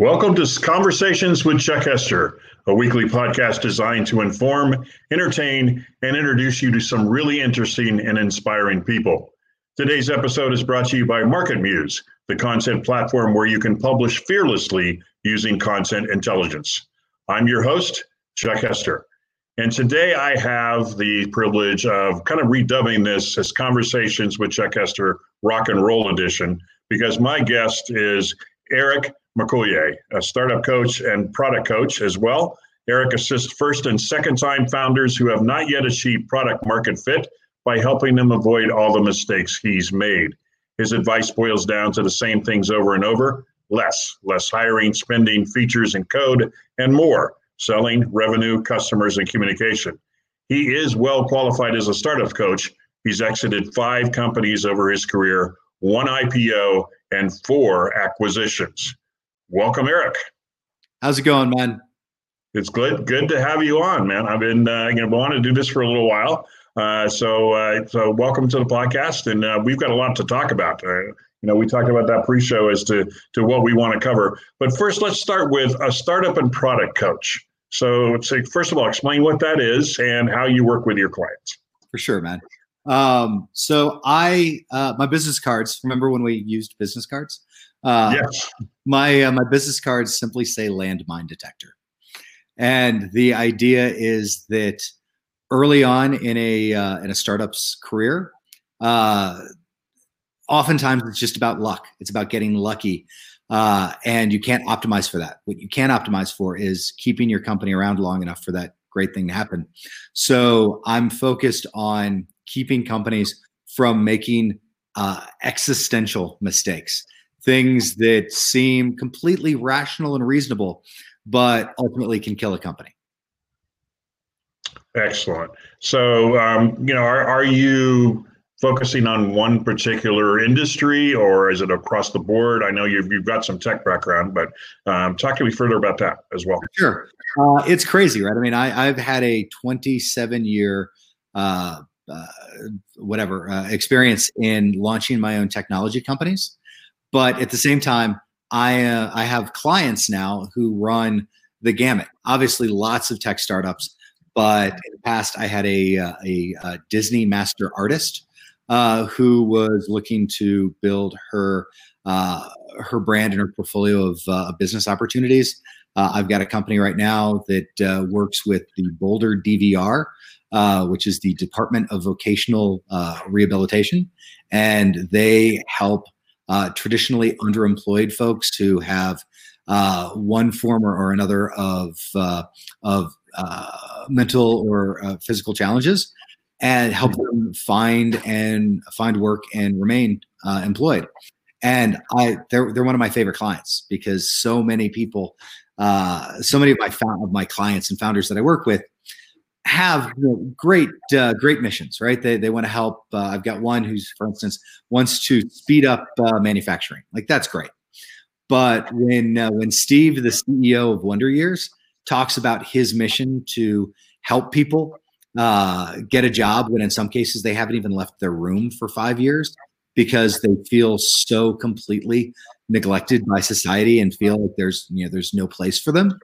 Welcome to Conversations with Chuck Hester, a weekly podcast designed to inform, entertain, and introduce you to some really interesting and inspiring people. Today's episode is brought to you by MarketMuse, the content platform where you can publish fearlessly using content intelligence. I'm your host, Chuck Hester. And today I have the privilege of kind of redubbing this as Conversations with Chuck Hester Rock and Roll Edition because my guest is Eric Marcoullier, a startup coach and product coach as well. Eric assists first and second time founders who have not yet achieved product market fit by helping them avoid all the mistakes he's made. His advice boils down to the same things over and over less, less hiring, spending, features, and code, and more selling, revenue, customers, and communication. He is well qualified as a startup coach. He's exited five companies over his career, one IPO, and four acquisitions. Welcome, Eric. How's it going, man? It's good. Good to have you on, man. I've been uh, you know wanting to do this for a little while. Uh, so uh, so welcome to the podcast, and uh, we've got a lot to talk about. Uh, you know, we talked about that pre-show as to to what we want to cover. But first, let's start with a startup and product coach. So, so first of all, explain what that is and how you work with your clients. For sure, man. Um, so I uh, my business cards. Remember when we used business cards? Uh, yes. My uh, my business cards simply say landmine detector, and the idea is that early on in a uh, in a startup's career, uh, oftentimes it's just about luck. It's about getting lucky, uh, and you can't optimize for that. What you can optimize for is keeping your company around long enough for that great thing to happen. So I'm focused on keeping companies from making uh, existential mistakes things that seem completely rational and reasonable, but ultimately can kill a company. Excellent. So, um, you know, are, are you focusing on one particular industry or is it across the board? I know you've, you've got some tech background, but um, talk to me further about that as well. Sure. Uh, it's crazy, right? I mean, I, I've had a 27 year, uh, uh, whatever, uh, experience in launching my own technology companies. But at the same time, I uh, I have clients now who run the gamut. Obviously, lots of tech startups, but in the past, I had a uh, a, a Disney master artist uh, who was looking to build her uh, her brand and her portfolio of uh, business opportunities. Uh, I've got a company right now that works with the Boulder DVR, which is the Department of Vocational Rehabilitation, and they help uh, traditionally underemployed folks who have uh, one form or, another of uh, of uh, mental or uh, physical challenges, and help them find and find work and remain employed. And I, they're they're one of my favorite clients because so many people, so many of my of my clients and founders that I work with have you know, great uh, great missions right? They, they want to help uh, i've got one who's for instance wants to speed up uh, manufacturing. Like that's great. But when uh, when steve the ceo of wonder years talks about his mission to help people uh, get a job when in some cases they haven't even left their room for five years because they feel so completely neglected by society and feel like there's you know there's no place for them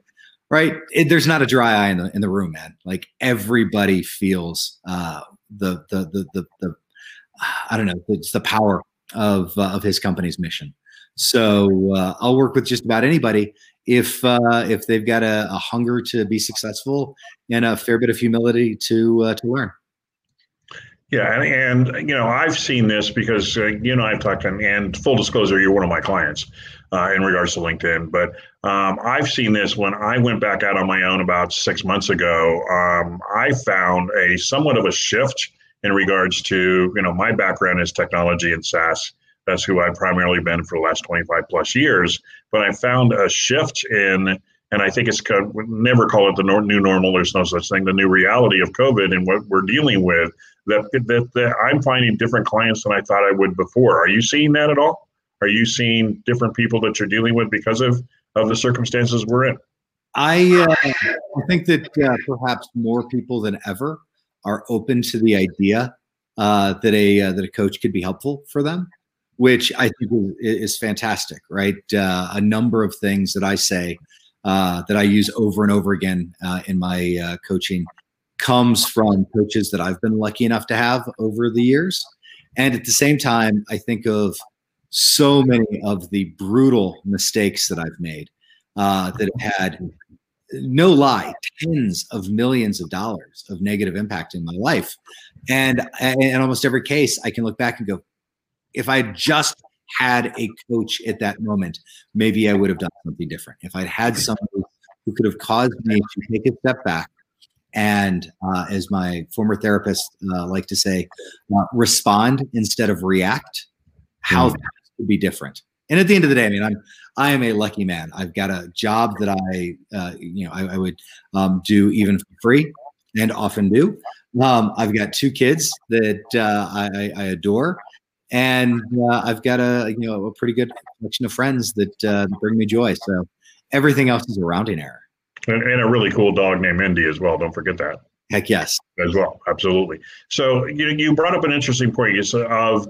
right? It, there's not a dry eye in the in the room, man. Like everybody feels uh, the, the the the the I don't know, it's the power of uh, of his company's mission. So uh, I'll work with just about anybody if uh, if they've got a, a, hunger to be successful and a fair bit of humility to uh, to learn. Yeah, and, and, you know I've seen this because uh, you know I've talked to and full disclosure, you're one of my clients uh, in regards to LinkedIn. But um, I've seen this when I went back out on my own about six months ago. Um, I found a somewhat of a shift in regards to, you know, my background is technology and SaaS. That's who I've primarily been for the last 25 plus years. But I found a shift in, and I think it's called, never call it the new normal. There's no such thing. The new reality of COVID and what we're dealing with. That, that, that I'm finding different clients than I thought I would before. Are you seeing that at all? Are you seeing different people that you're dealing with because of of the circumstances we're in? I uh, I think that uh, perhaps more people than ever are open to the idea uh, that a uh, that a coach could be helpful for them. which I think is, is fantastic, right? Uh, a number of things that I say uh, that I use over and over again in my coaching comes from coaches that I've been lucky enough to have over the years. And at the same time, I think of so many of the brutal mistakes that I've made uh, that have had no lie, tens of millions of dollars of negative impact in my life. And in almost every case, I can look back and go, if I just had a coach at that moment, maybe I would have done something different. If I'd had somebody who could have caused me to take a step back and, uh, as my former therapist uh, like to say, uh, respond instead of react, how mm. would be different. And at the end of the day, I mean, I'm I am a lucky man. I've got a job that I, uh, you know, I, I would um, do even for free, and often do. Um, I've got two kids that uh, I, I, adore, and uh, I've got a you know a pretty good collection of friends that uh, bring me joy. So everything else is a rounding error. And, and, a really cool dog named Indy as well. Don't forget that. Heck yes. As well, absolutely. So you you brought up an interesting point. You said of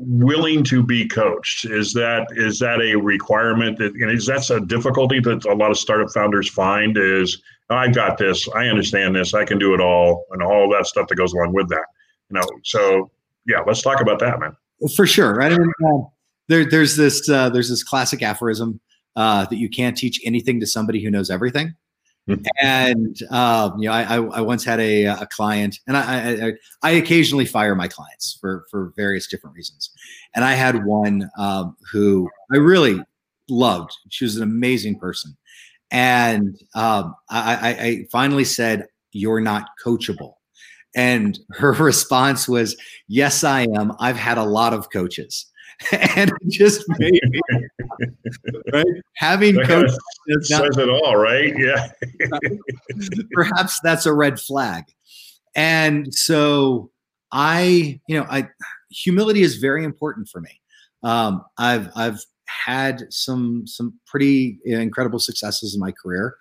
willing to be coached? Is that is that a requirement that and is that a difficulty that a lot of startup founders find is i've got this. I understand this. I can do it all and all that stuff that goes along with that? You know so yeah let's talk about that man. For sure I mean, uh, there, there's this uh, there's this classic aphorism uh, that you can't teach anything to somebody who knows everything and um, you know, I, I, once had a, a client, and I, I, I occasionally fire my clients for for various different reasons. And I had one um, who I really loved. She was an amazing person, and um, I, I finally said, "You're not coachable." And her response was, "Yes, I am. I've had a lot of coaches." and it just made me right? Having coach says it all right? Yeah. Perhaps that's a red flag. And so i you know i humility is very important for me. Um, i've i've had some some pretty incredible successes in my career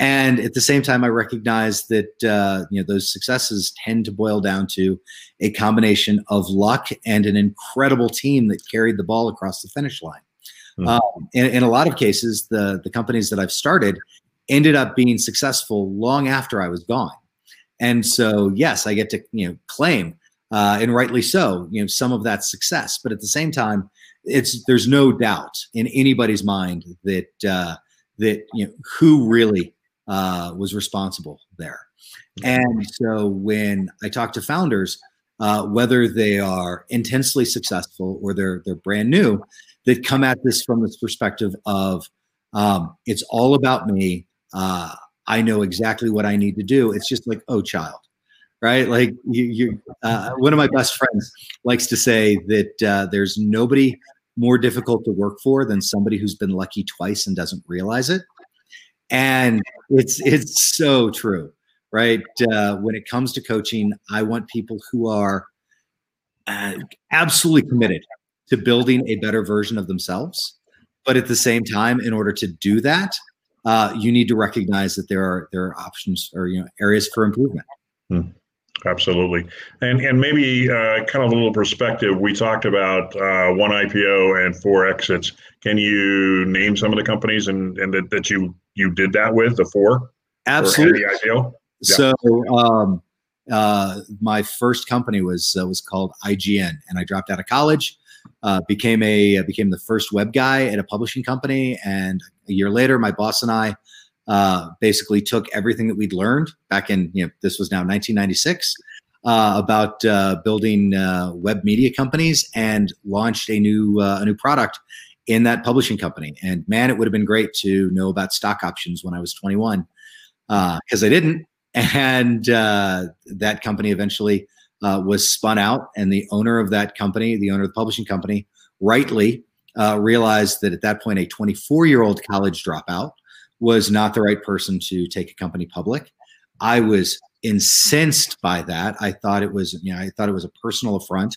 and at the same time, I recognize that uh, you know those successes tend to boil down to a combination of luck and an incredible team that carried the ball across the finish line. Mm-hmm. Um, in, in, a lot of cases, the the companies that I've started ended up being successful long after I was gone. And so, yes, I get to you know claim, uh, and rightly so, you know some of that success. But at the same time, it's there's no doubt in anybody's mind that uh, that you know who really uh, was responsible there. And so when I talk to founders, uh, whether they are intensely successful or they're they're brand new, that come at this from this perspective of um, it's all about me. Uh, I know exactly what I need to do. It's just like, oh, child, right? Like you, you uh, one of my best friends likes to say that uh, there's nobody more difficult to work for than somebody who's been lucky twice and doesn't realize it and it's it's so true right uh, when it comes to coaching i want people who are uh, absolutely committed to building a better version of themselves but at the same time in order to do that uh, you need to recognize that there are there are options or you know areas for improvement hmm. Absolutely, and and maybe uh, kind of a little perspective. We talked about uh, one IPO and four exits. Can you name some of the companies and and that, that you you did that with the four? Absolutely. Yeah. So um, uh, my first company was uh, was called IGN, and I dropped out of college. Uh, became a became the first web guy at a publishing company, and a year later, my boss and I uh, basically took everything that we'd learned back in you know this was now 1996 uh, about uh, building uh, web media companies and launched a new uh, a new product in that publishing company. And man, it would have been great to know about stock options when I was 21 because uh, I didn't. And that company eventually was spun out, and the owner of that company, the owner of the publishing company, rightly realized that at that point a 24 year old college dropout was not the right person to take a company public. I was incensed by that. I thought it was, you know, I thought it was a personal affront,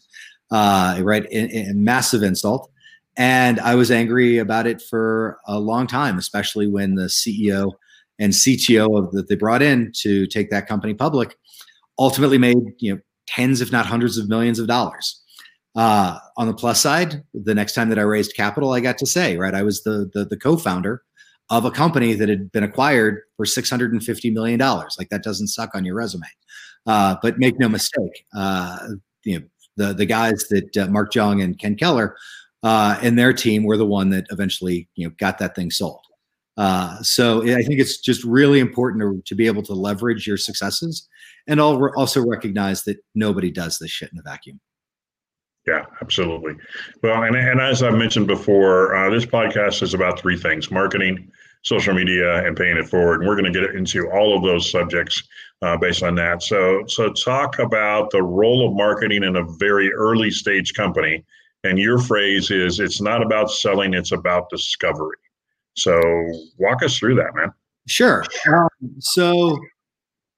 uh, right? A, massive insult. And I was angry about it for a long time, especially when the CEO and CTO of that they brought in to take that company public ultimately made, you know, tens, if not hundreds of millions of dollars. Uh, on the plus side, the next time that I raised capital, I got to say, right, I was the the, the co-founder of a company that had been acquired for six hundred and fifty million dollars. Like that doesn't suck on your resume. Uh, but make no mistake, uh, you know the the guys that uh, Mark Jung and Ken Keller uh, and their team were the one that eventually you know got that thing sold. Uh, so I think it's just really important to, to be able to leverage your successes and also recognize that nobody does this shit in a vacuum. Yeah, absolutely. Well, and, and as I mentioned before, uh, this podcast is about three things marketing, social media, and paying it forward. And we're going to get into all of those subjects uh, based on that. So, so talk about the role of marketing in a very early stage company. And your phrase is it's not about selling, it's about discovery. So, walk us through that, man. Sure. Um, so,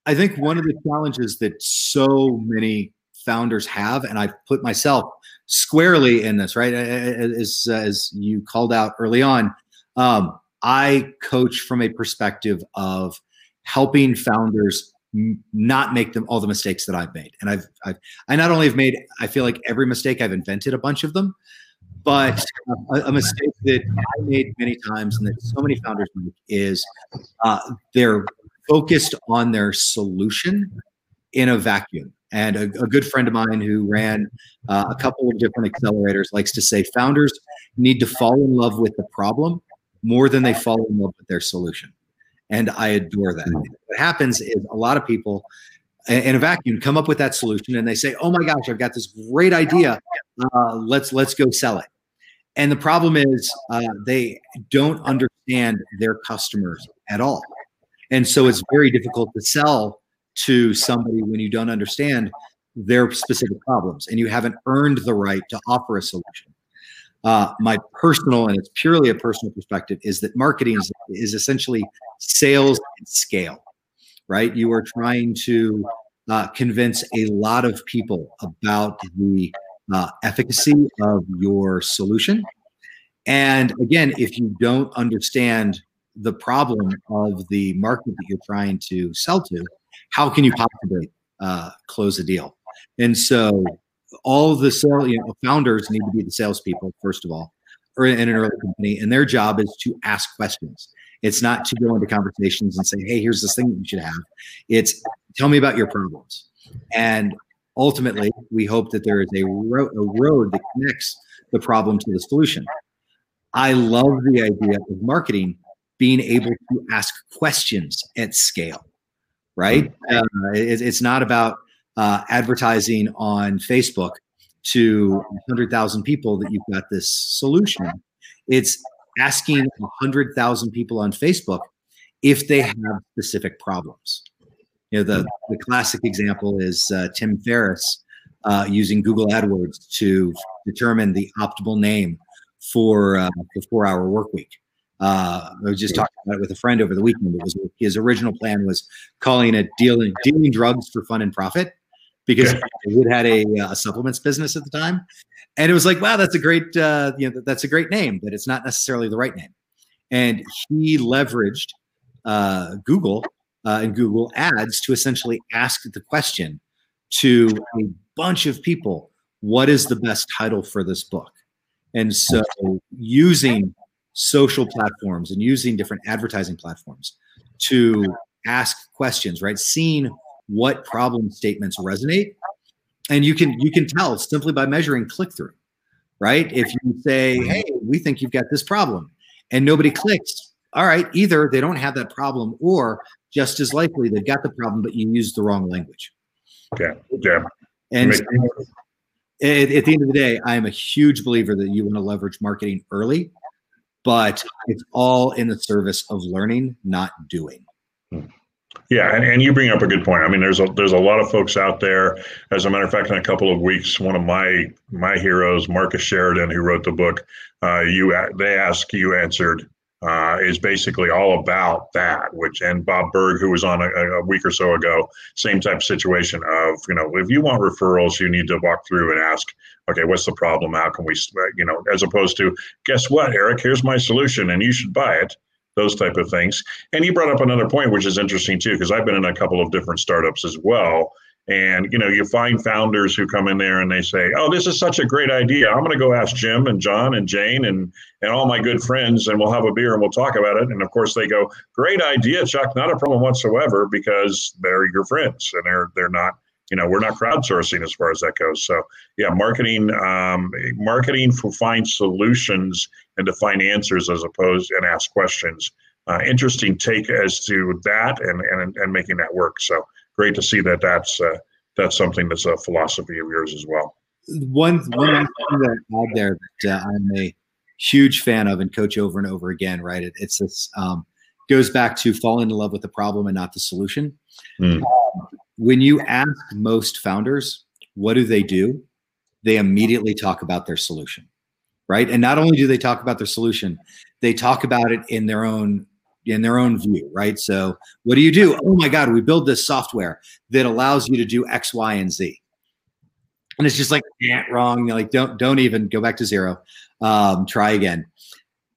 I think one of the challenges that so many founders have, and I put myself squarely in this, right? As, as you called out early on, um, I coach from a perspective of helping founders not make them all the mistakes that I've made. And I've, I've, I not only have made, I feel like every mistake I've invented a bunch of them, but a, a mistake that I made many times and that so many founders make is uh, they're focused on their solution in a vacuum. And a, a good friend of mine who ran uh, a couple of different accelerators likes to say founders need to fall in love with the problem more than they fall in love with their solution. And I adore that. Hmm. What happens is a lot of people in a vacuum come up with that solution and they say, "Oh my gosh, I've got this great idea. Uh, let's let's go sell it." And the problem is uh, they don't understand their customers at all, and so it's very difficult to sell to somebody when you don't understand their specific problems and you haven't earned the right to offer a solution. Uh, my personal, and it's purely a personal perspective, is that marketing is, is essentially sales and scale, right? You are trying to uh, convince a lot of people about the uh, efficacy of your solution. And again, if you don't understand the problem of the market that you're trying to sell to, how can you possibly uh, close a deal? And so, all the sale, you know, founders need to be the salespeople first of all, or in an early company, and their job is to ask questions. It's not to go into conversations and say, "Hey, here's this thing that you should have." It's tell me about your problems, and ultimately, we hope that there is a, ro- a road that connects the problem to the solution. I love the idea of marketing being able to ask questions at scale right? Uh, it, it's not about uh, advertising on Facebook to 100,000 people that you've got this solution. It's asking 100,000 people on Facebook if they have specific problems. You know, the, the classic example is uh, Tim Ferriss uh, using Google AdWords to determine the optimal name for uh, the four hour work week. Uh, I was just talking about it with a friend over the weekend. It was his original plan was calling it dealing dealing drugs for fun and profit because he had a, uh, a, supplements business at the time, and it was like, wow, that's a great uh, you know that's a great name, but it's not necessarily the right name. And he leveraged uh, Google uh, and Google Ads to essentially ask the question to a bunch of people, what is the best title for this book? And so using social platforms and using different advertising platforms to ask questions, right? Seeing what problem statements resonate. And you can you can tell simply by measuring click through, right? If you say, "Hey, we think you've got this problem," and nobody clicks, all right, either they don't have that problem, or just as likely they've got the problem, but you used the wrong language. Yeah, yeah. And so, at, at the end of the day, I am a huge believer that you want to leverage marketing early but it's all in the service of learning, not doing. Hmm. Yeah, and, and you bring up a good point. I mean, there's a there's a lot of folks out there. As a matter of fact, in a couple of weeks, one of my my heroes, Marcus Sheridan, who wrote the book, uh, you they ask you answered uh, is basically all about that. Which and Bob Burg, who was on a, a, week or so ago, same type of situation of you know if you want referrals, you need to walk through and ask, okay, what's the problem? How can we, you know, as opposed to guess what, Eric, here's my solution, and you should buy it. Those type of things. And you brought up another point, which is interesting too, because I've been in a couple of different startups as well. And you know, you find founders who come in there and they say, "Oh, this is such a great idea. I'm going to go ask Jim and John and Jane and and all my good friends, and we'll have a beer and we'll talk about it." And of course, they go, "Great idea, Chuck. Not a problem whatsoever because they're your friends and they're they're not." You know, we're not crowdsourcing as far as that goes. So, yeah, marketing, um, marketing to find solutions and to find answers as opposed and ask questions. Uh, interesting take as to that and, and and making that work. So, great to see that that's uh, that's something that's a philosophy of yours as well. One one thing that there that uh, I'm a huge fan of and coach over and over again. Right, it, it's this um, goes back to falling in love with the problem and not the solution. Mm. Um, when you ask most founders, what do they do? They immediately talk about their solution, right? And not only do they talk about their solution, they talk about it in their own in their own view, right? So, what do you do? Oh my God, we build this software that allows you to do X, Y, and Z. And it's just like, yeah, wrong. Like, don't don't even go back to zero. Um, try again.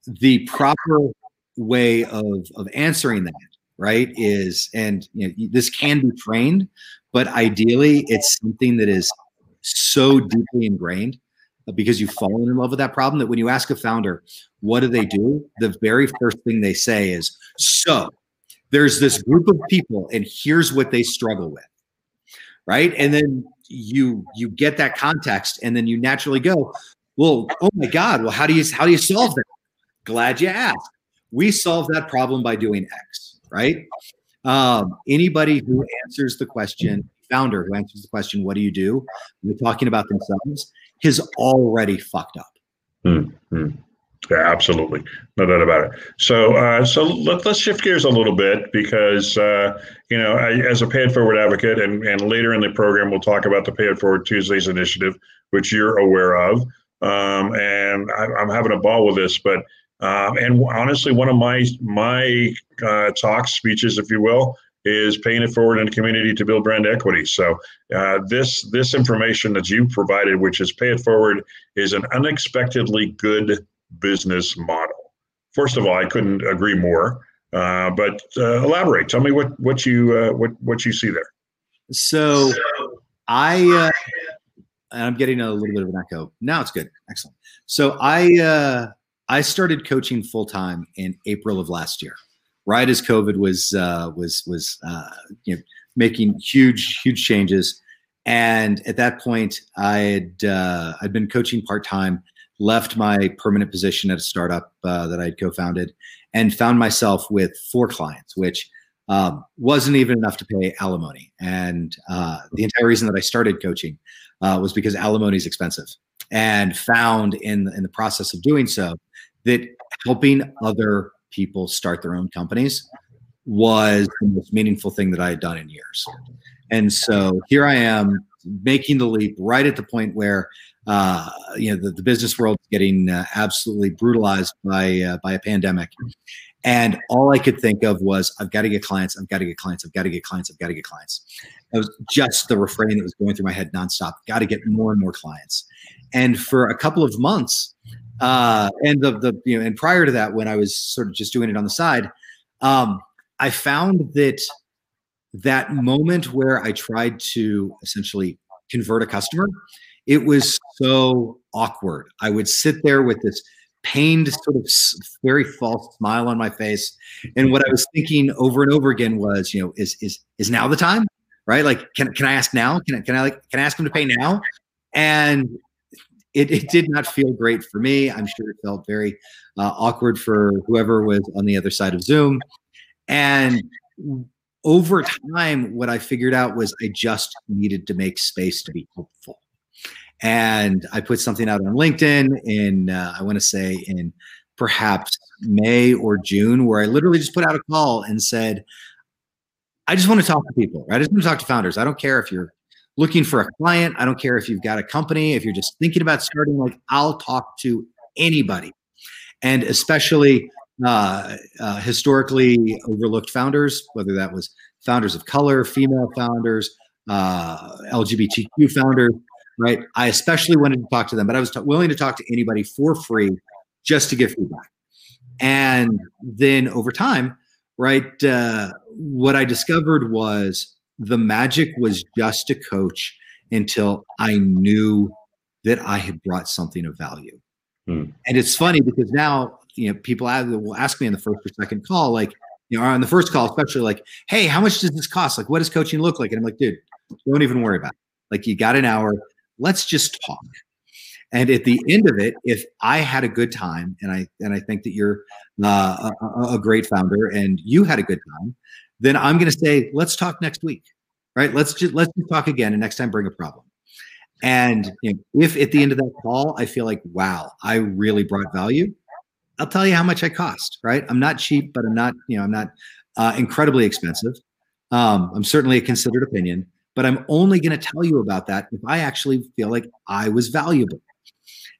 The proper way of of answering that, right, is and you know, this can be trained, but ideally, it's something that is so deeply ingrained uh, because you've fallen in love with that problem that when you ask a founder, what do they do? The very first thing they say is, so there's this group of people and here's what they struggle with. Right. And then you you get that context and then you naturally go, well, oh my God, well, how do you how do you solve that? Glad you asked. We solve that problem by doing X, right? Um, anybody who answers the question, founder who answers the question, what do you do? They're talking about themselves has already fucked up. Mm-hmm. Yeah, absolutely, no doubt about it. So, uh, so let, us shift gears a little bit because uh, you know, I, as a Pay It Forward advocate, and and later in the program we'll talk about the Pay It Forward Tuesdays initiative, which you're aware of, um, and I, am having a ball with this. But um, and honestly, one of my my uh, talks, speeches, if you will, is paying it forward in the community to build brand equity. So uh, this this information that you provided, which is pay it forward, is an unexpectedly good business model. First of all, I couldn't agree more. Uh, but uh, elaborate. Tell me what what you uh, what what you see there. So, I uh, I'm getting a little bit of an echo. Now it's good. Excellent. So I uh, I started coaching full time in April of last year right as COVID was uh, was was uh, you know making huge huge changes, and at that point I had uh, I'd been coaching part time, left my permanent position at a startup uh, that I'd co-founded, and found myself with four clients, which um, wasn't even enough to pay alimony. And uh, the entire reason that I started coaching uh, was because alimony is expensive, and found in in the process of doing so that helping other people start their own companies was the most meaningful thing that I had done in years. And so here I am making the leap right at the point where uh, you know the, the business world is getting uh, absolutely brutalized by uh, by a pandemic, and all I could think of was I've got to get clients, I've got to get clients, I've got to get clients, I've got to get clients. It was just the refrain that was going through my head nonstop. Got to get more and more clients, and for a couple of months, uh, and the the you know, and prior to that, when I was sort of just doing it on the side, um, I found that that moment where I tried to essentially convert a customer, it was so awkward. I would sit there with this pained, sort of very false smile on my face, and what I was thinking over and over again was, you know, is is is now the time, right? Like, can can I ask now? Can I can I like can I ask him to pay now? And it, it did not feel great for me. I'm sure it felt very uh, awkward for whoever was on the other side of Zoom. And over time, what I figured out was I just needed to make space to be helpful. And I put something out on LinkedIn in, uh, I want to say, in perhaps May or June, where I literally just put out a call and said, I just want to talk to people. Right? I just want to talk to founders. I don't care if you're looking for a client. I don't care if you've got a company, if you're just thinking about starting, like I'll talk to anybody. And especially uh, uh, historically overlooked founders, whether that was founders of color, female founders, uh, LGBTQ founders, right? I especially wanted to talk to them, but I was t- willing to talk to anybody for free just to give feedback. And then over time, right, uh, what I discovered was the magic was just to coach until I knew that I had brought something of value. Hmm. And it's funny because now, you know, people will ask me in the first or second call, like, you know, on the first call, especially like, hey, how much does this cost? Like, what does coaching look like? And I'm like, dude, don't even worry about it. Like, you got an hour. Let's just talk. And at the end of it, if I had a good time, and I and I think that you're uh, a, a great founder, and you had a good time, then I'm going to say, let's talk next week, right? Let's just let's just talk again, and next time bring a problem. And you know, if at the end of that call I feel like, wow, I really brought value, I'll tell you how much I cost. Right? I'm not cheap, but I'm not you know I'm not uh, incredibly expensive. Um, I'm certainly a considered opinion, but I'm only going to tell you about that if I actually feel like I was valuable.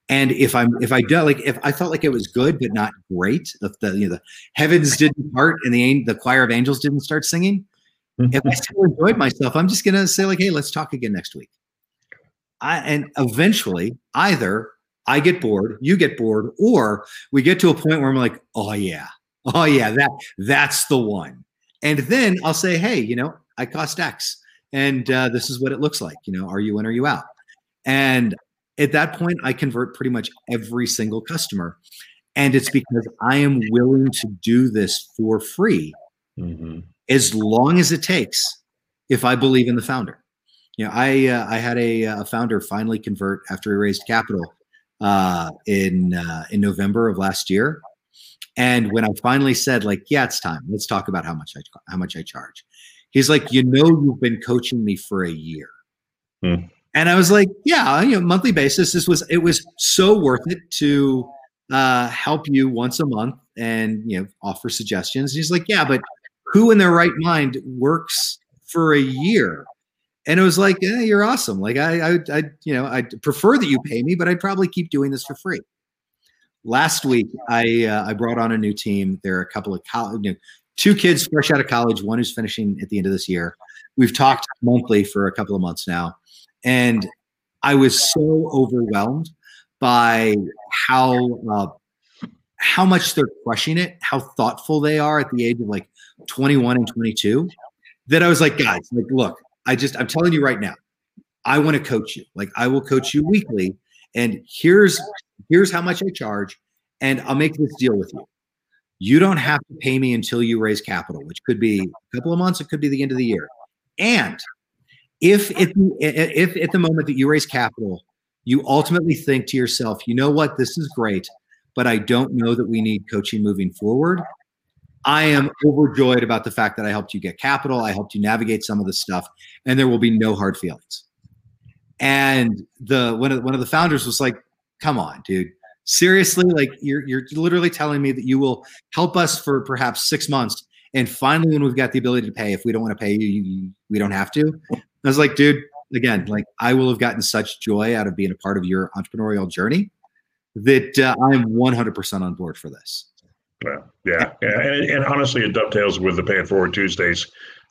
And if I'm if I don't like if I felt like it was good but not great, if the you know the heavens didn't part and the the choir of angels didn't start singing, mm-hmm. if I still enjoyed myself, I'm just gonna say like, hey, let's talk again next week. I, and eventually, either I get bored, you get bored, or we get to a point where I'm like, oh yeah, oh yeah, that that's the one. And then I'll say, hey, you know, I cost X, and uh, this is what it looks like. You know, are you in? Are you out? And at that point, I convert pretty much every single customer. And it's because I am willing to do this for free mm-hmm. as long as it takes if I believe in the founder. You know, I uh, I had a, a, founder finally convert after he raised capital uh, in uh, in November of last year, and when I finally said like, yeah, it's time. Let's talk about how much I how much I charge. He's like, you know, you've been coaching me for a year. Hmm. And I was like, yeah, you know, monthly basis. This was it was so worth it to uh, help you once a month and you know offer suggestions. And he's like, yeah, but who in their right mind works for a year? And it was like, yeah, you're awesome. Like I, I, I, you know, I prefer that you pay me, but I'd probably keep doing this for free. Last week, I uh, I brought on a new team. There are a couple of college, you know, two kids fresh out of college. One who's finishing at the end of this year. We've talked monthly for a couple of months now and I was so overwhelmed by how uh, how much they're crushing it, how thoughtful they are at the age of like 21 and 22, that I was like, guys, like, look, I just I'm telling you right now, I want to coach you. Like, I will coach you weekly, and here's here's how much I charge, and I'll make this deal with you. You don't have to pay me until you raise capital, which could be a couple of months, it could be the end of the year. And if at the, if at the moment that you raise capital, you ultimately think to yourself, you know what, this is great, but I don't know that we need coaching moving forward. I am overjoyed about the fact that I helped you get capital. I helped you navigate some of the stuff, and there will be no hard feelings. And the one of one of the founders was like, "Come on, dude, seriously? Like you're you're literally telling me that you will help us for perhaps six months, and finally, when we've got the ability to pay, if we don't want to pay you, you we don't have to. I was like, dude, again, like I will have gotten such joy out of being a part of your entrepreneurial journey that uh, I'm 100% on board for this. Yeah, yeah, yeah. And, and, honestly, it dovetails with the Pay It Forward Tuesdays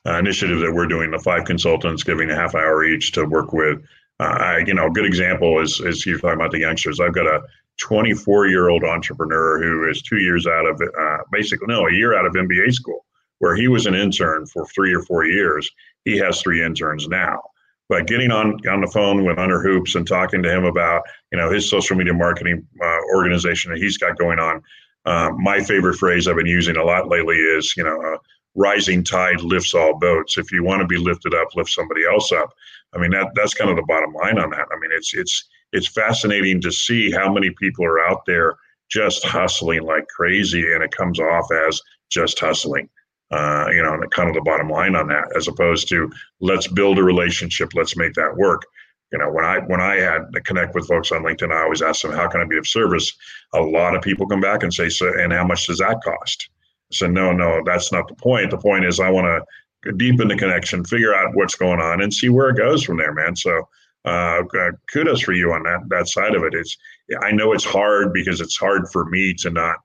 uh, initiative that we're doing. The five consultants giving a half hour each to work with. Uh, you know, a good example is is you're talking about the youngsters. I've got a 24 year old entrepreneur who is two years out of uh, basically no a year out of MBA school, where he was an intern for three or four years he has three interns now. But getting on on the phone with Under Hoops and talking to him about you know his social media marketing uh, organization that he's got going on. Uh, my favorite phrase I've been using a lot lately is you know uh, rising tide lifts all boats. If you want to be lifted up, lift somebody else up. I mean that that's kind of the bottom line on that. I mean it's it's it's fascinating to see how many people are out there just hustling like crazy, and it comes off as just hustling uh, you know, kind of the bottom line on that, as opposed to let's build a relationship, let's make that work. You know, when I when I had to connect with folks on LinkedIn, I always ask them, "How can I be of service?" A lot of people come back and say, "So, and how much does that cost?" Said, "No, no, that's not the point. The point is, I want to deepen the connection, figure out what's going on, and see where it goes from there, man." So, uh, kudos for you on that that side of it. It's I know it's hard because it's hard for me to not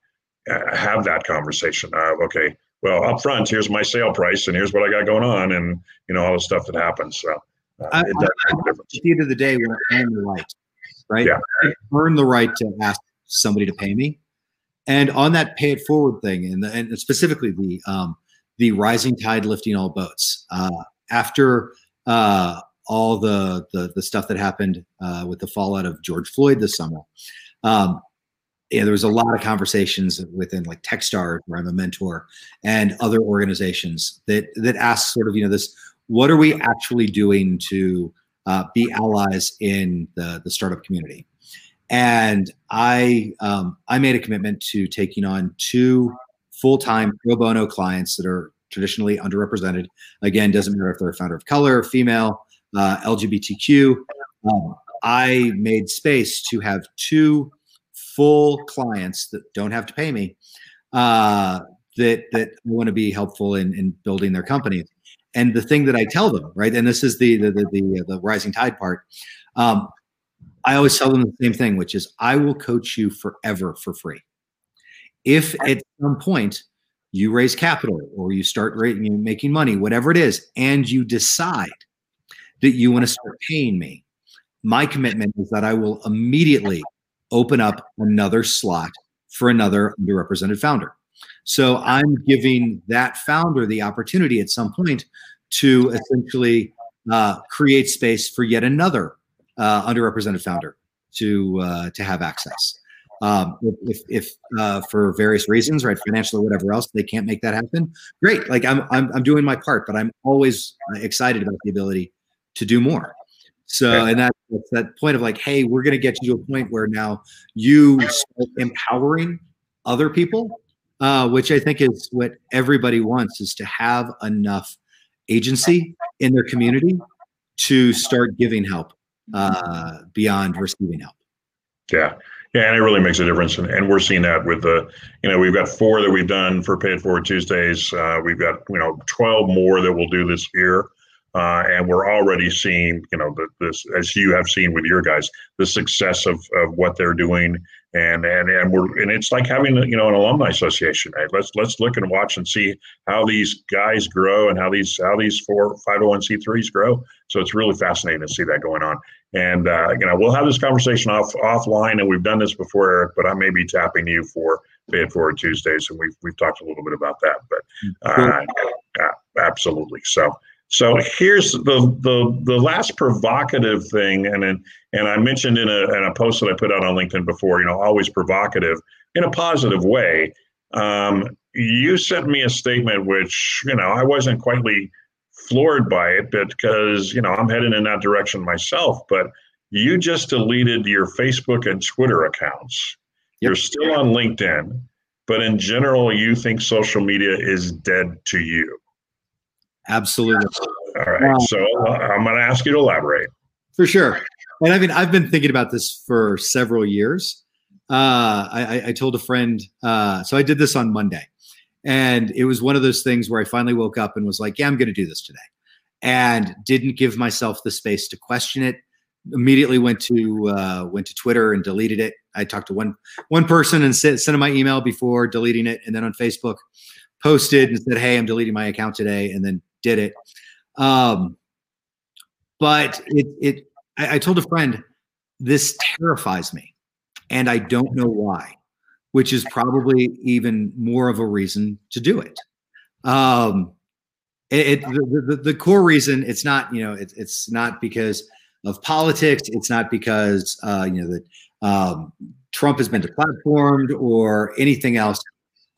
uh, have that conversation. Uh, okay, well, up front, here's my sale price, and here's what I got going on, and you know all the stuff that happens. So uh, I, it does I, make a difference. At the end of the day, we earn the right, right? Yeah. I earn the right to ask somebody to pay me, and on that pay it forward thing, and, the, and specifically the um, the rising tide lifting all boats. Uh, after uh, all the, the, the stuff that happened uh, with the fallout of George Floyd this summer. Um, yeah, there was a lot of conversations within like Techstars, where I'm a mentor, and other organizations that that ask sort of you know this: what are we actually doing to uh, be allies in the the startup community? And I um, I made a commitment to taking on two full time pro bono clients that are traditionally underrepresented. Again, doesn't matter if they're a founder of color, female, uh, LGBTQ. Um, I made space to have two full clients that don't have to pay me uh, that that want to be helpful in, in building their companies. And the thing that I tell them, right, and this is the the the, the, the rising tide part. Um, I always tell them the same thing, which is I will coach you forever for free. If at some point you raise capital or you start making money, whatever it is, and you decide that you want to start paying me, my commitment is that I will immediately open up another slot for another underrepresented founder. So I'm giving that founder the opportunity at some point to essentially uh, create space for yet another uh, underrepresented founder to uh, to have access. Um, if if uh, for various reasons, right, financial or whatever else, they can't make that happen. Great, like I'm I'm, I'm doing my part, but I'm always excited about the ability to do more. So, and that, that's that point of like, hey, we're going to get you to a point where now you start empowering other people, uh, which I think is what everybody wants is to have enough agency in their community to start giving help uh, beyond receiving help. Yeah. Yeah, and it really makes a difference, and, and we're seeing that with the, you know, we've got four that we've done for Pay It Forward Tuesdays. Uh, we've got you know twelve more that we'll do this year. Uh, and we're already seeing, you know, the, this as you have seen with your guys, the success of, of what they're doing, and and and we're and it's like having you know an alumni association. Right? Let's let's look and watch and see how these guys grow and how these how these four 501c3s grow. So it's really fascinating to see that going on. And uh, you know, we'll have this conversation off offline, and we've done this before, Eric. But I may be tapping you for Pay It Forward Tuesdays, and we've we've talked a little bit about that. But uh, yeah, absolutely. So. So here's the the the last provocative thing, and and, and I mentioned in a, in a post that I put out on LinkedIn before, you know, always provocative in a positive way. Um, you sent me a statement which you know I wasn't quite floored by it, because you know I'm heading in that direction myself. But you just deleted your Facebook and Twitter accounts. Yep. You're still on LinkedIn, but in general, you think social media is dead to you. Absolutely. All right. So uh, I'm going to ask you to elaborate. For sure. And I mean, I've been thinking about this for several years. Uh, I, I, told a friend, uh, so I did this on Monday. And it was one of those things where I finally woke up and was like, yeah, I'm going to do this today. And didn't give myself the space to question it. Immediately went to uh, went to Twitter and deleted it. I talked to one one person and sent, sent him my email before deleting it, and then on Facebook posted and said, "Hey, I'm deleting my account today," and then did it. Um, but it, it I, I told a friend, this terrifies me, and I don't know why, which is probably even more of a reason to do it. Um, it, it the, the, the, core reason it's not you know it, it's not because of politics it's not because uh, you know that um, trump has been deplatformed or anything else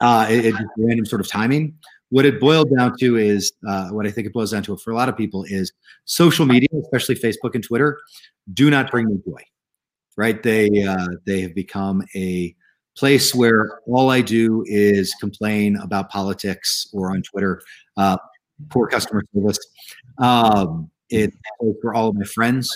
uh, it, it's random sort of timing what it boiled down to is uh, what I think it boils down to for a lot of people is social media, especially Facebook and Twitter, do not bring me joy. Right? They uh, they have become a place where all I do is complain about politics or on Twitter, uh, poor customer service. Um, it's for all of my friends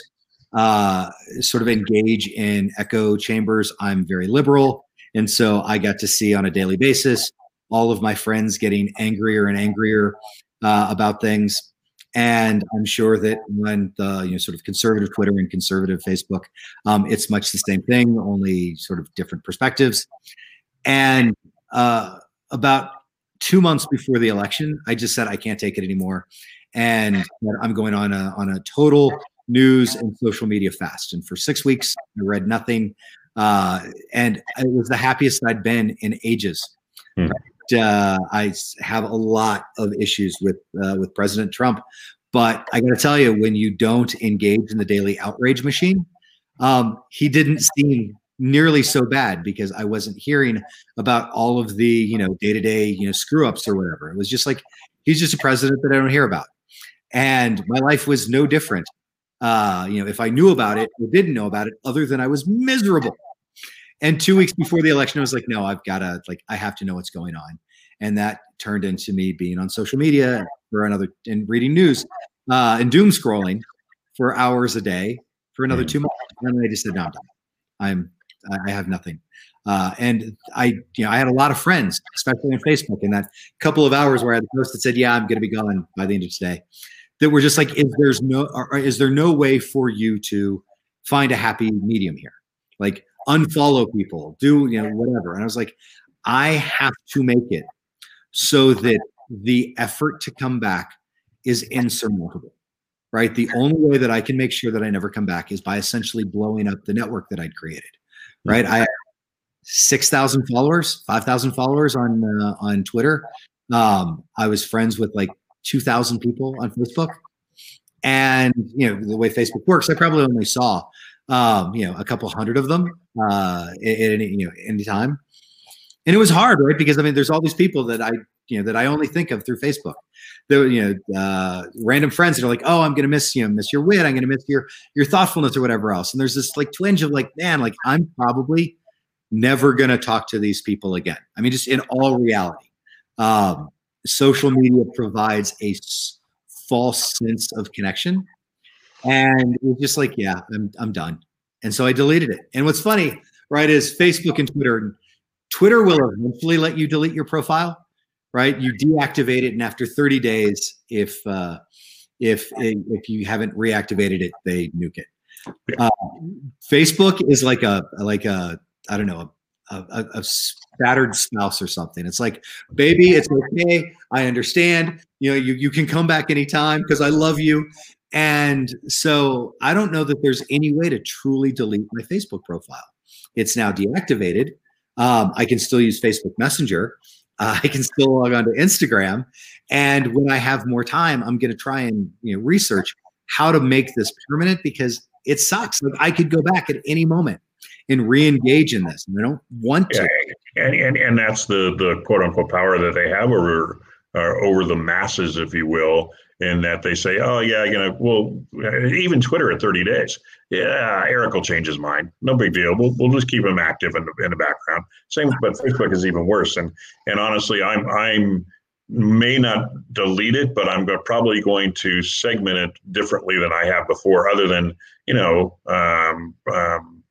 uh, sort of engage in echo chambers. I'm very liberal. And so I got to see on a daily basis all of my friends getting angrier and angrier uh, about things. And I'm sure that when the you know sort of conservative Twitter and conservative Facebook, um, it's much the same thing, only sort of different perspectives. And uh, about two months before the election, I just said I can't take it anymore, and I'm going on a on a total news and social media fast. And for six weeks, I read nothing, uh, and it was the happiest I'd been in ages. Hmm uh, I have a lot of issues with uh, with President Trump, But I got to tell you, when you don't engage in the daily outrage machine, um, he didn't seem nearly so bad because I wasn't hearing about all of the you know day to day you know screw ups or whatever. It was just like he's just a president that I don't hear about, and my life was no different. Uh, you know, if I knew about it or didn't know about it, other than I was miserable. And two weeks before the election, I was like, no, I've got to like I have to know what's going on, and that turned into me being on social media for another and reading news uh, and doom scrolling for hours a day for another two months. And I just said, no, I'm done. I'm I have nothing. Uh, and I, you know, I had a lot of friends, especially on Facebook, in that couple of hours where I had a post that said, "Yeah, I'm going to be gone by the end of today," that were just like, "Is there's no, or is there no way for you to find a happy medium here? Like unfollow people, do you know whatever?" And I was like, I have to make it so that the effort to come back is insurmountable right? The only way that I can make sure that I never come back is by essentially blowing up the network that I'd created right? I have six thousand followers, five thousand followers on uh, on Twitter. Um, I was friends with like two thousand people on Facebook, and you know the way Facebook works, I probably only saw um, you know a couple hundred of them uh, at any you know any time, and it was hard, right? Because I mean, there's all these people that I you know that I only think of through Facebook. There, you know, uh, random friends that are like, "Oh, I'm gonna miss you, miss your wit, I'm gonna miss your your thoughtfulness or whatever else." And there's this like twinge of like, man, like I'm probably never gonna talk to these people again. I mean, just in all reality, um, social media provides a false sense of connection, and it's just like, yeah, I'm I'm done. And so I deleted it. And what's funny, right, is Facebook and Twitter. Twitter will eventually let you delete your profile right? You deactivate it, and after 30 days, if uh, if if you haven't reactivated it, they nuke it. Uh, Facebook is like a like a I don't know a, a, a battered spouse or something. It's like, baby, it's okay. I understand. You know, you you can come back anytime because I love you. And so I don't know that there's any way to truly delete my Facebook profile. It's now deactivated. Um, I can still use Facebook Messenger, uh, I can still log on to Instagram. And when I have more time, I'm going to try and you know research how to make this permanent because it sucks. Like I could go back at any moment and re-engage in this, and I don't want to. Yeah, and, and and that's the the quote unquote power that they have over uh, over the masses, if you will, in that they say, oh yeah, you know, well, even Twitter at 30 days, yeah, Eric will change his mind. No big deal. We'll, we'll just keep him active in the, in the background. Same, but Facebook is even worse. And and honestly, I'm I'm may not delete it, but I'm probably going to segment it differently than I have before, other than you know um, um,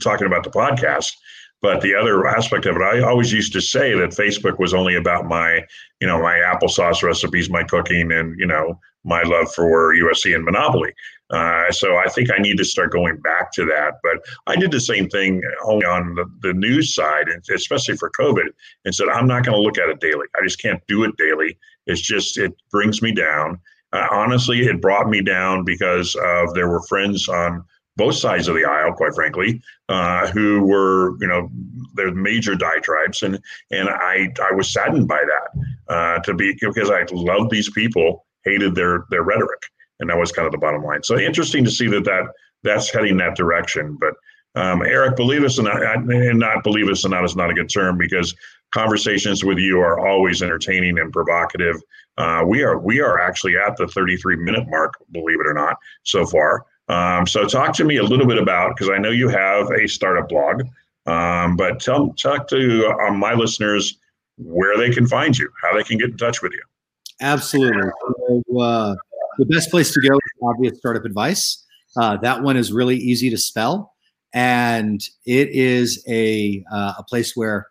talking about the podcast. But the other aspect of it, I always used to say that Facebook was only about my, you know, my applesauce recipes, my cooking, and you know, my love for USC and Monopoly. Uh, so I think I need to start going back to that. But I did the same thing only on the, the news side, and especially for COVID, and said I'm not going to look at it daily. I just can't do it daily. It's just it brings me down. Uh, honestly, it brought me down because of there were friends on both sides of the aisle, quite frankly, uh, who were, you know, they're major diatribes, and and I I was saddened by that uh, to be because I loved these people, hated their their rhetoric, and that was kind of the bottom line. So interesting to see that that that's heading that direction. But um, Eric, believe us and not, and not believe us and not is not a good term because conversations with you are always entertaining and provocative. Uh, we are we are actually at the 33 minute mark, believe it or not, so far. Um, so talk to me a little bit about because I know you have a startup blog, um, but tell talk to uh, my listeners where they can find you, how they can get in touch with you. Absolutely. So, uh, the best place to go is obvious startup advice. Uh, that one is really easy to spell, and it is a uh, a place where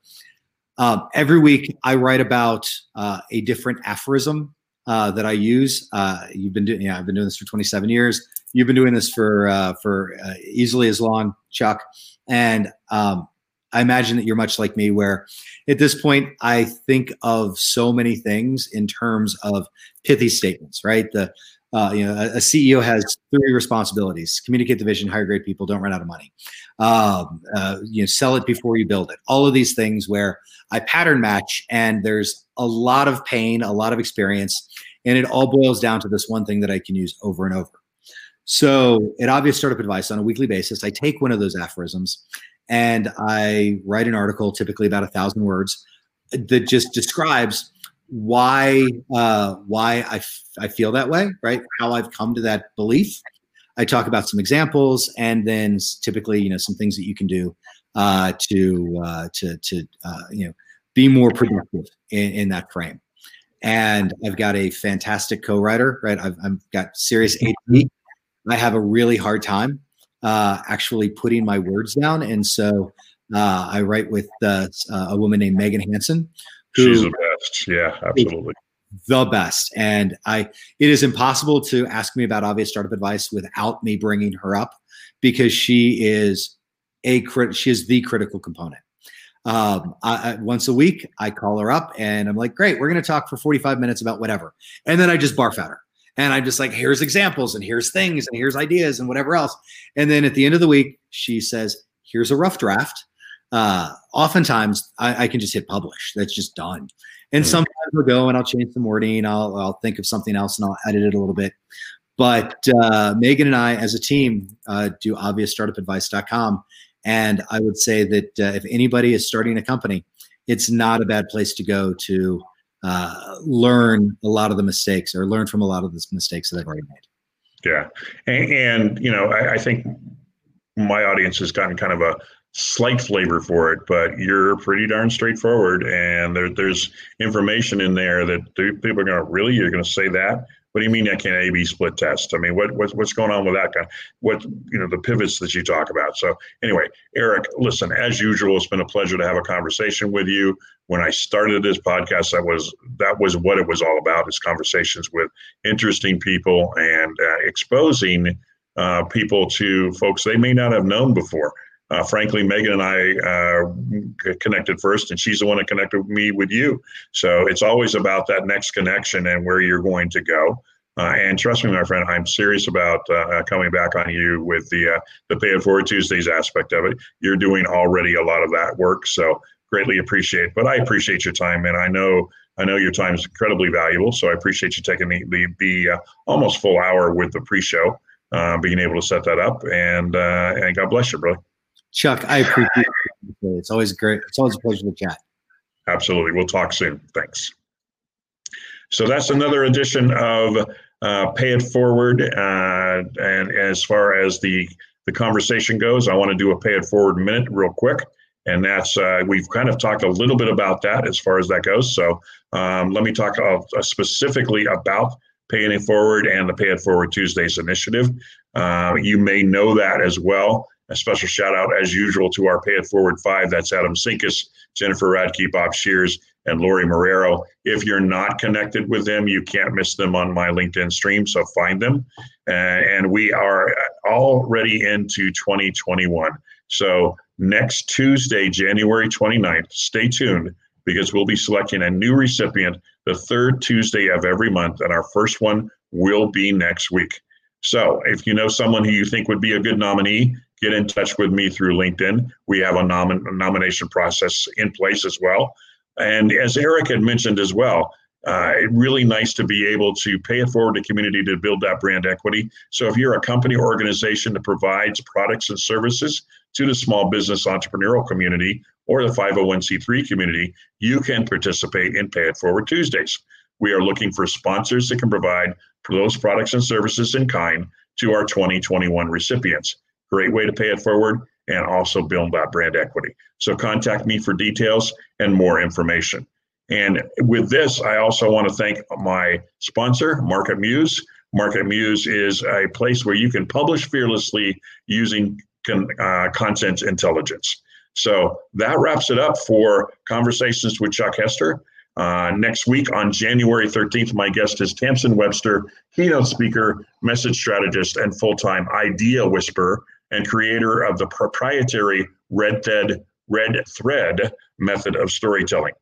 um, every week I write about uh, a different aphorism uh, that I use. you've been doing, yeah, I've been doing this for 27 years you've been doing this for uh, for uh, easily as long, Chuck, and um, I imagine that you're much like me, where at this point I think of so many things in terms of pithy statements, right? The uh, you know, a, CEO has three responsibilities: communicate the vision, hire great people, don't run out of money. Um, uh, you know, sell it before you build it. All of these things where I pattern match, and there's a lot of pain, a lot of experience, And it all boils down to this one thing that I can use over and over. So at Obvious Startup Advice on a weekly basis, I take one of those aphorisms and I write an article, typically about a thousand words, that just describes why uh, why I, f- I feel that way, right? How I've come to that belief. I talk about some examples, and then typically, you know, some things that you can do uh, to uh, to to uh, you know be more productive in, in, that frame. And I've got a fantastic co-writer, right? I've, I've got serious ADD. I have a really hard time uh, actually putting my words down, and so uh, I write with uh, a woman named Megan Hanson. She's the best. Yeah, absolutely. The best. And I it is impossible to ask me about obvious startup advice without me bringing her up because she is a crit she is the critical component. Um, I, I, once a week, I call her up and I'm like, great, we're going to talk for 45 minutes about whatever. And then I just barf at her. And I'm just like, here's examples and here's things and here's ideas and whatever else. And then at the end of the week, she says, here's a rough draft uh, oftentimes I, I, can just hit publish. That's just done. And mm-hmm. sometimes I'll go and I'll change some wording. I'll, I'll think of something else and I'll edit it a little bit. But uh, Megan and I, as a team, uh, do obviousstartupadvice.com. And I would say that uh, if anybody is starting a company, it's not a bad place to go to uh, learn a lot of the mistakes or learn from a lot of the mistakes that I've already made. Yeah. And, and you know, I, I think my audience has gotten kind of a slight flavor for it, but you're pretty darn straightforward. And there, there's information in there that people are going to really, you're going to say that. What do you mean I can't A/B split test? I mean, what, what what's going on with that kind? What you know the pivots that you talk about. So anyway, Eric, listen, as usual, it's been a pleasure to have a conversation with you. When I started this podcast, that was that was what it was all about: is conversations with interesting people and uh, exposing uh, people to folks they may not have known before uh, frankly, Megan and I uh, connected first, and she's the one that connected me with you. So it's always about that next connection and where you're going to go. Uh, and trust me, my friend, I'm serious about uh, uh, coming back on you with the uh, the Pay It Forward Tuesdays aspect of it. You're doing already a lot of that work, so greatly appreciate. But I appreciate your time, and I know I know your time is incredibly valuable. So I appreciate you taking the the, the almost full hour with the pre-show, being able to set that up, and and God bless you, brother. Chuck, I appreciate it. It's always great. It's always a pleasure to chat. Absolutely. We'll talk soon. Thanks. So that's another edition of uh, Pay It Forward. Uh, and as far as the the conversation goes, I want to do a Pay It Forward minute real quick. And that's uh, we've kind of talked a little bit about that as far as that goes. So um, let me talk uh, specifically about Paying It Forward and the Pay It Forward Tuesdays initiative. Uh, you may know that as well. A special shout out, as usual, to our Pay It Forward five. That's Adam Sinkus, Jennifer Radke, Bob Shears, and Lori Marrero. If you're not connected with them, you can't miss them on my LinkedIn stream, so find them. Uh, and we are already into 2021. So next Tuesday, January 29th, stay tuned because we'll be selecting a new recipient the third Tuesday of every month, and our first one will be next week. So if you know someone who you think would be a good nominee, get in touch with me through LinkedIn. We have a, nom- a nomination process in place as well. And as Eric had mentioned as well, uh, really nice to be able to pay it forward to community to build that brand equity. So if you're a company or organization that provides products and services to the small business entrepreneurial community or the 501c3 community, you can participate in Pay It Forward Tuesdays. We are looking for sponsors that can provide those products and services in kind to our 2021 recipients. Great way to pay it forward and also build that brand equity. So contact me for details and more information. And with this, I also want to thank my sponsor, Market Muse. Market Muse is a place where you can publish fearlessly using con, uh, content intelligence. So that wraps it up for Conversations with Chuck Hester. Uh, next week on January 13th, my guest is Tamsen Webster, keynote speaker, message strategist, and full time idea whisperer and creator of the proprietary Red Thread, Red Thread method of storytelling.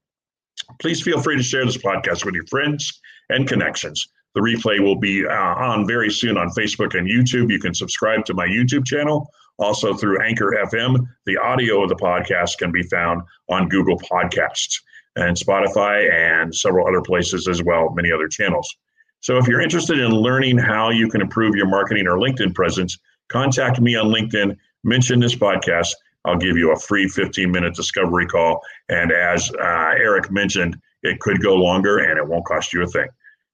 Please feel free to share this podcast with your friends and connections. The replay will be uh, on very soon on Facebook and YouTube. You can subscribe to my YouTube channel. Also through Anchor FM, the audio of the podcast can be found on Google Podcasts and Spotify and several other places as well, many other channels. So if you're interested in learning how you can improve your marketing or LinkedIn presence, contact me on LinkedIn, mention this podcast. I'll give you a free 15 minute discovery call. And as uh, Eric mentioned, it could go longer and it won't cost you a thing.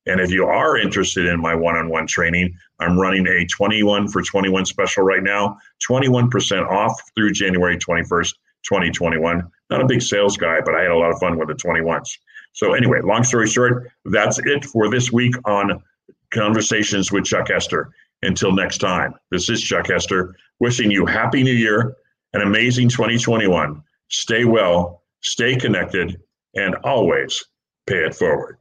And if you are interested in my one on one training, I'm running a 21 for 21 special right now, 21% off through January 21st, 2021. Not a big sales guy, but I had a lot of fun with the 21s. So, anyway, long story short, that's it for this week on Conversations with Chuck Hester. Until next time, this is Chuck Hester wishing you Happy New Year, an amazing 2021. Stay well, stay connected, and always pay it forward.